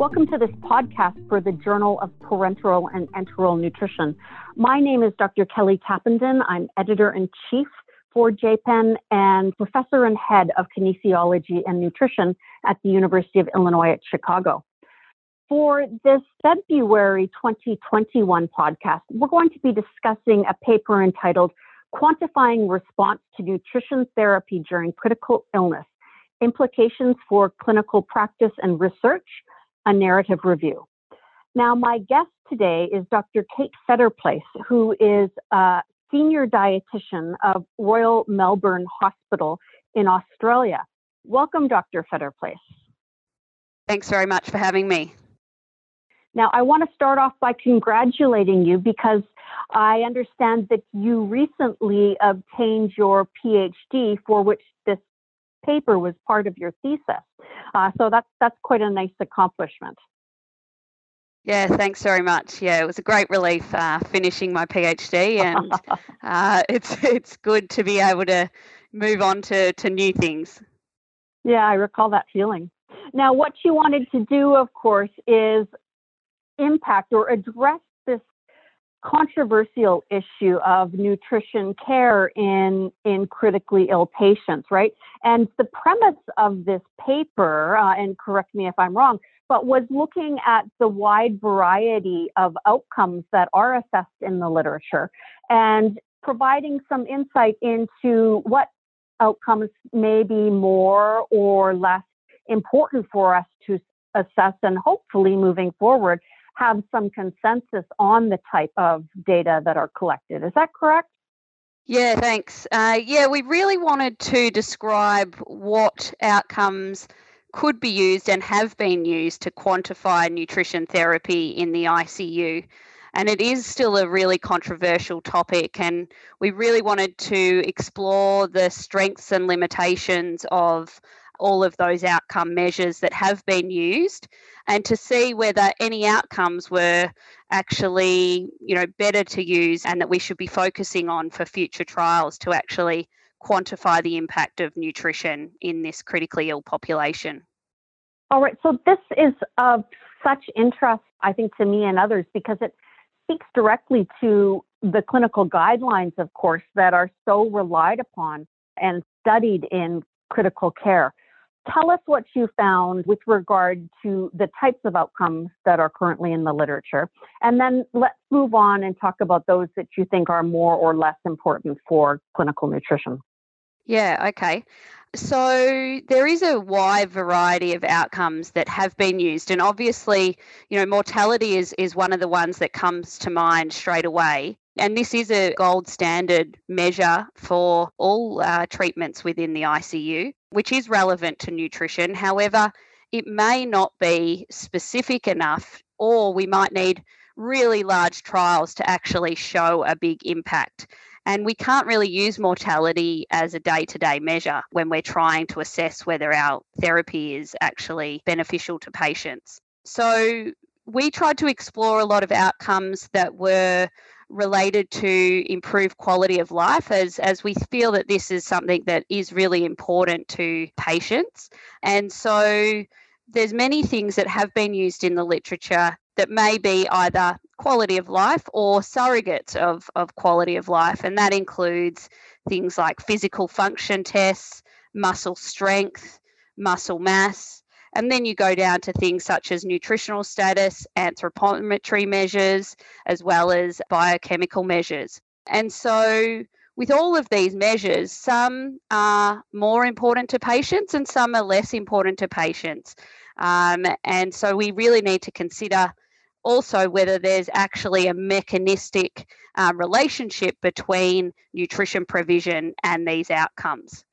Welcome to this podcast for the Journal of Parenteral and Enteral Nutrition. My name is Dr. Kelly Tappenden. I'm editor in chief for JPEN and professor and head of kinesiology and nutrition at the University of Illinois at Chicago. For this February 2021 podcast, we're going to be discussing a paper entitled Quantifying Response to Nutrition Therapy During Critical Illness Implications for Clinical Practice and Research a narrative review. Now, my guest today is Dr. Kate Fetterplace, who is a senior dietitian of Royal Melbourne Hospital in Australia. Welcome, Dr. Fetterplace. Thanks very much for having me. Now, I want to start off by congratulating you because I understand that you recently obtained your PhD, for which this paper was part of your thesis. Uh, so that's that's quite a nice accomplishment. Yeah, thanks very much. Yeah, it was a great relief uh, finishing my PhD, and uh, it's it's good to be able to move on to, to new things. Yeah, I recall that feeling. Now, what you wanted to do, of course, is impact or address controversial issue of nutrition care in in critically ill patients right? And the premise of this paper uh, and correct me if i'm wrong but was looking at the wide variety of outcomes that are assessed in the literature and providing some insight into what outcomes may be more or less important for us to assess and hopefully moving forward have some consensus on the type of data that are collected. Is that correct? Yeah, thanks. Uh, yeah, we really wanted to describe what outcomes could be used and have been used to quantify nutrition therapy in the ICU. And it is still a really controversial topic, and we really wanted to explore the strengths and limitations of all of those outcome measures that have been used and to see whether any outcomes were actually you know better to use and that we should be focusing on for future trials to actually quantify the impact of nutrition in this critically ill population. All right. So this is of such interest i think to me and others because it speaks directly to the clinical guidelines of course that are so relied upon and studied in critical care Tell us what you found with regard to the types of outcomes that are currently in the literature. And then let's move on and talk about those that you think are more or less important for clinical nutrition. Yeah, okay. So there is a wide variety of outcomes that have been used, and obviously, you know, mortality is is one of the ones that comes to mind straight away. And this is a gold standard measure for all uh, treatments within the ICU, which is relevant to nutrition. However, it may not be specific enough, or we might need really large trials to actually show a big impact. And we can't really use mortality as a day to day measure when we're trying to assess whether our therapy is actually beneficial to patients. So we tried to explore a lot of outcomes that were related to improve quality of life as as we feel that this is something that is really important to patients and so there's many things that have been used in the literature that may be either quality of life or surrogates of, of quality of life. And that includes things like physical function tests, muscle strength, muscle mass. And then you go down to things such as nutritional status, anthropometry measures, as well as biochemical measures. And so, with all of these measures, some are more important to patients and some are less important to patients. Um, and so, we really need to consider also whether there's actually a mechanistic uh, relationship between nutrition provision and these outcomes.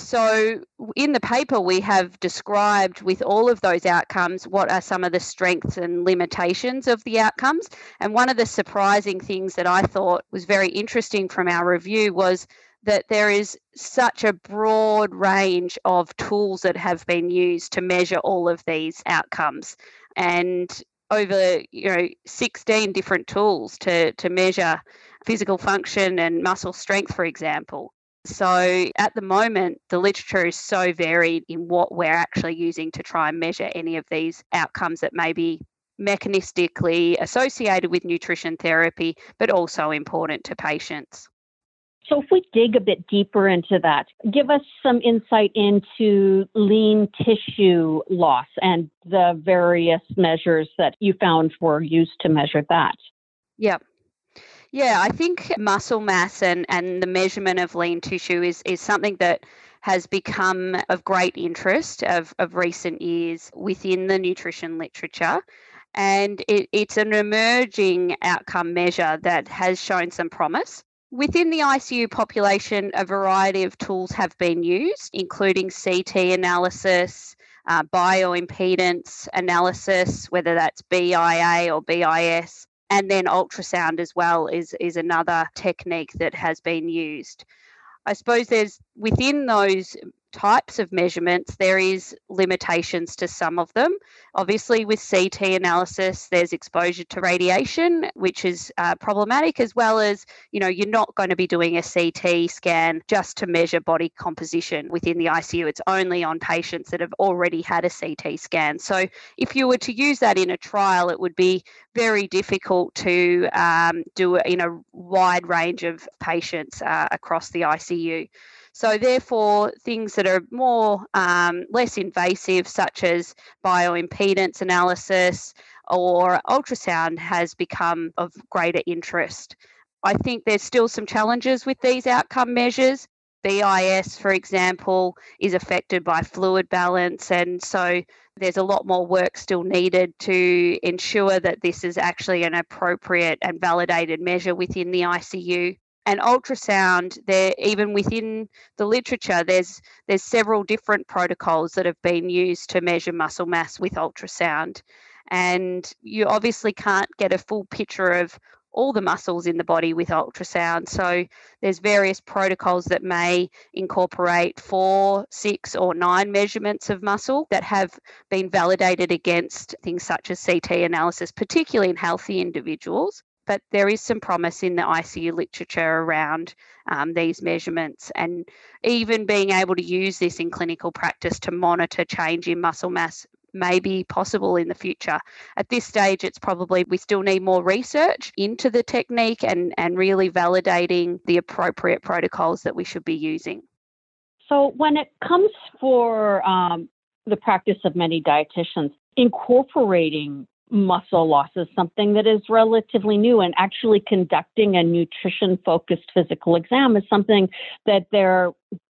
So, in the paper, we have described with all of those outcomes what are some of the strengths and limitations of the outcomes. And one of the surprising things that I thought was very interesting from our review was that there is such a broad range of tools that have been used to measure all of these outcomes. And over you know 16 different tools to to measure physical function and muscle strength for example So at the moment, the literature is so varied in what we're actually using to try and measure any of these outcomes that may be mechanistically associated with nutrition therapy, but also important to patients. So, if we dig a bit deeper into that, give us some insight into lean tissue loss and the various measures that you found were used to measure that. Yep. Yeah, I think muscle mass and, and the measurement of lean tissue is, is something that has become of great interest of, of recent years within the nutrition literature. And it, it's an emerging outcome measure that has shown some promise. Within the ICU population, a variety of tools have been used, including CT analysis, uh, bioimpedance analysis, whether that's BIA or BIS, and then ultrasound as well is is another technique that has been used. I suppose there's within those types of measurements, there is limitations to some of them. Obviously, with CT analysis, there's exposure to radiation, which is uh, problematic, as well as, you know, you're not going to be doing a CT scan just to measure body composition within the ICU. It's only on patients that have already had a CT scan. So if you were to use that in a trial, it would be very difficult to um, do it in a wide range of patients uh, across the ICU. So, therefore, things that are more um, less invasive, such as bioimpedance analysis or ultrasound, has become of greater interest. I think there's still some challenges with these outcome measures. BIS, for example, is affected by fluid balance, and so there's a lot more work still needed to ensure that this is actually an appropriate and validated measure within the ICU and ultrasound there even within the literature there's there's several different protocols that have been used to measure muscle mass with ultrasound. And you obviously can't get a full picture of all the muscles in the body with ultrasound. So there's various protocols that may incorporate four six or nine measurements of muscle that have been validated against things such as ct analysis particularly in healthy individuals but there is some promise in the ICU literature around um, these measurements and even being able to use this in clinical practice to monitor change in muscle mass may be possible in the future. At this stage, it's probably we still need more research into the technique and, and really validating the appropriate protocols that we should be using. So, when it comes for um, the practice of many dietitians, incorporating muscle loss is something that is relatively new and actually conducting a nutrition focused physical exam is something that there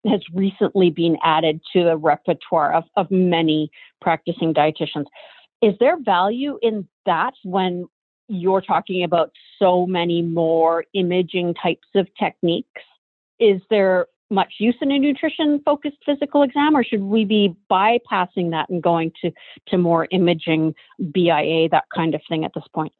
has recently been added to the repertoire of, of many practicing dietitians. Is there value in that when you're talking about so many more imaging types of techniques? Is there much use in a nutrition focused physical exam or should we be bypassing that and going to to more imaging BIA that kind of thing at this point?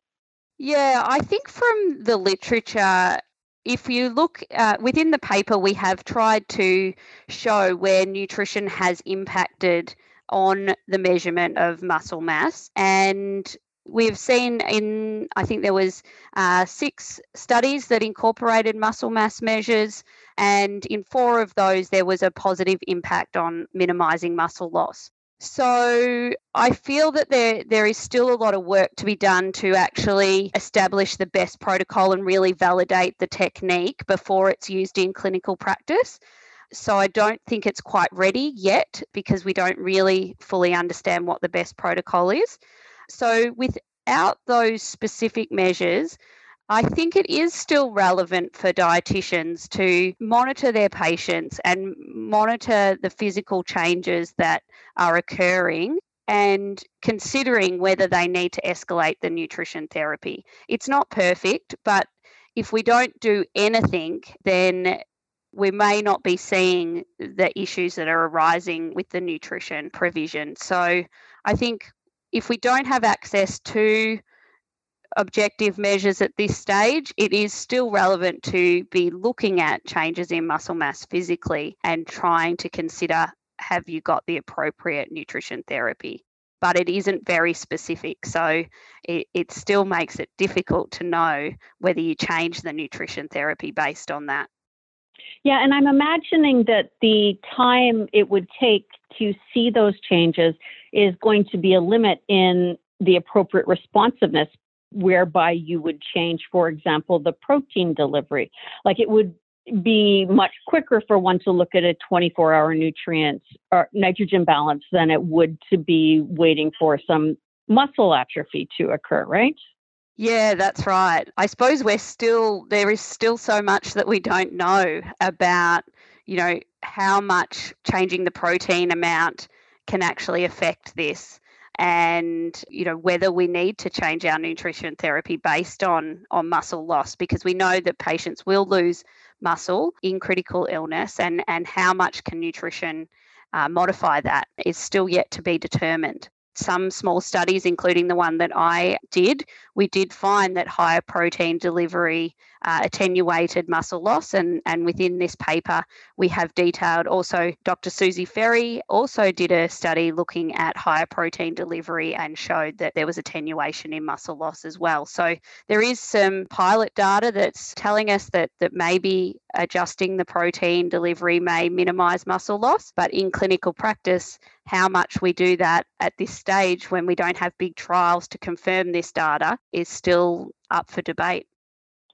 Yeah i think from the literature if you look uh, within the paper we have tried to show where nutrition has impacted on the measurement of muscle mass and we've seen in i think there was uh, six studies that incorporated muscle mass measures and in four of those, there was a positive impact on minimizing muscle loss. So I feel that there there is still a lot of work to be done to actually establish the best protocol and really validate the technique before it's used in clinical practice. So I don't think it's quite ready yet because we don't really fully understand what the best protocol is. So without those specific measures, I think it is still relevant for dietitians to monitor their patients and monitor the physical changes that are occurring and considering whether they need to escalate the nutrition therapy. It's not perfect, but if we don't do anything, then we may not be seeing the issues that are arising with the nutrition provision. So I think if we don't have access to objective measures at this stage, it is still relevant to be looking at changes in muscle mass physically and trying to consider have you got the appropriate nutrition therapy. But it isn't very specific, so it, it still makes it difficult to know whether you change the nutrition therapy based on that. Yeah, and I'm imagining that the time it would take to see those changes is going to be a limit in the appropriate responsiveness whereby you would change, for example, the protein delivery. Like it would be much quicker for one to look at a 24 hour nutrient or nitrogen balance than it would to be waiting for some muscle atrophy to occur, right? Yeah, that's right. I suppose we're still, there is still so much that we don't know about, you know, how much changing the protein amount can actually affect this and you know whether we need to change our nutrition therapy based on on muscle loss because we know that patients will lose muscle in critical illness and and how much can nutrition uh, modify that is still yet to be determined some small studies, including the one that I did, we did find that higher protein delivery uh, attenuated muscle loss. And, and within this paper, we have detailed also Dr. Suzie Ferrie also did a study looking at higher protein delivery and showed that there was attenuation in muscle loss as well. So there is some pilot data that's telling us that, that maybe adjusting the protein delivery may minimize muscle loss, but in clinical practice, how much we do that at this stage when we don't have big trials to confirm this data is still up for debate.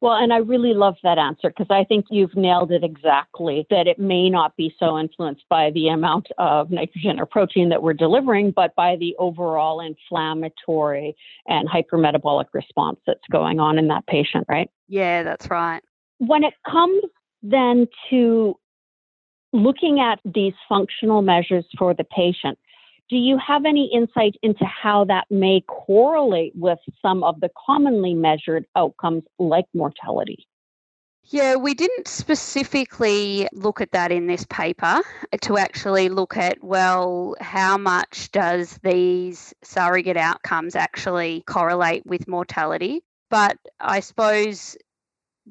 Well, and I really love that answer because I think you've nailed it exactly that it may not be so influenced by the amount of nitrogen or protein that we're delivering, but by the overall inflammatory and hypermetabolic response that's going on in that patient, right? Yeah, that's right. When it comes then to looking at these functional measures for the patient, do you have any insight into how that may correlate with some of the commonly measured outcomes like mortality? Yeah, we didn't specifically look at that in this paper uh, to actually look at, well, how much does these surrogate outcomes actually correlate with mortality? But I suppose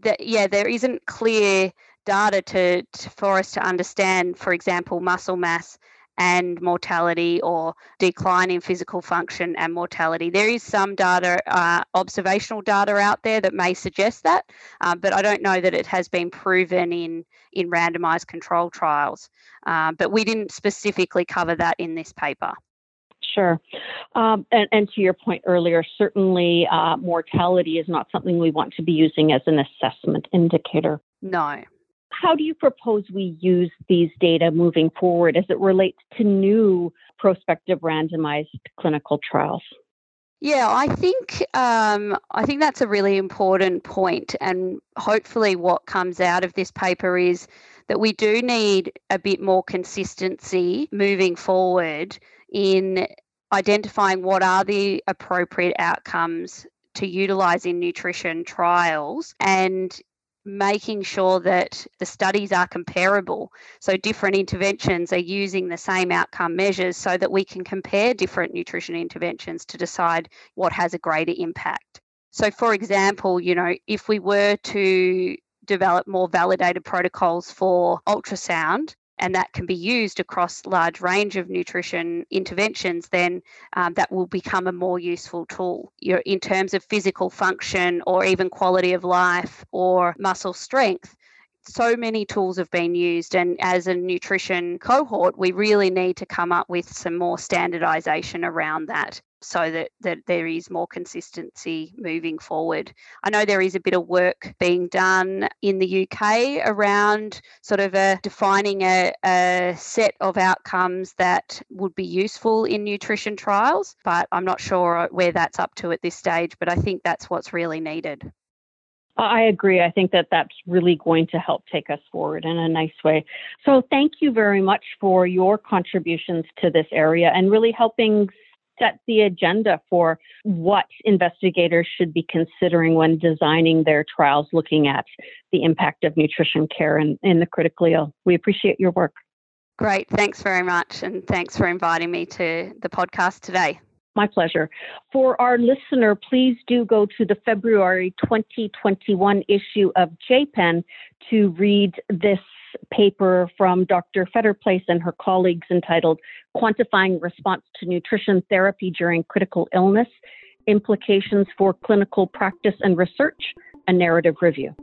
that, yeah, there isn't clear data to, to for us to understand, for example, muscle mass and mortality or decline in physical function and mortality. There is some data, uh, observational data out there that may suggest that, uh, but I don't know that it has been proven in, in randomized control trials. Uh, but we didn't specifically cover that in this paper. Sure. Um, and, and, to your point earlier, certainly uh, mortality is not something we want to be using as an assessment indicator. No. How do you propose we use these data moving forward as it relates to new prospective randomized clinical trials? Yeah, I think um, I think that's a really important point, and hopefully, what comes out of this paper is that we do need a bit more consistency moving forward in identifying what are the appropriate outcomes to utilize in nutrition trials and making sure that the studies are comparable. So, different interventions are using the same outcome measures so that we can compare different nutrition interventions to decide what has a greater impact. So, for example, you know, if we were to develop more validated protocols for ultrasound, and that can be used across large range of nutrition interventions, then um, that will become a more useful tool. You're, in terms of physical function or even quality of life or muscle strength, so many tools have been used and as a nutrition cohort we really need to come up with some more standardization around that so that, that there is more consistency moving forward. I know there is a bit of work being done in the UK around sort of a, defining a, a set of outcomes that would be useful in nutrition trials, but I'm not sure uh, where that's up to at this stage, but I think that's what's really needed. I agree. I think that that's really going to help take us forward in a nice way. So, thank you very much for your contributions to this area and really helping set the agenda for what investigators should be considering when designing their trials looking at the impact of nutrition care in, in the critically ill. We appreciate your work. Great. Thanks very much. And thanks for inviting me to the podcast today. My pleasure. For our listener, please do go to the February 2021 issue of JPEN to read this paper from Dr. Fetterplace and her colleagues entitled Quantifying Response to Nutrition Therapy During Critical Illness Implications for Clinical Practice and Research, a narrative review.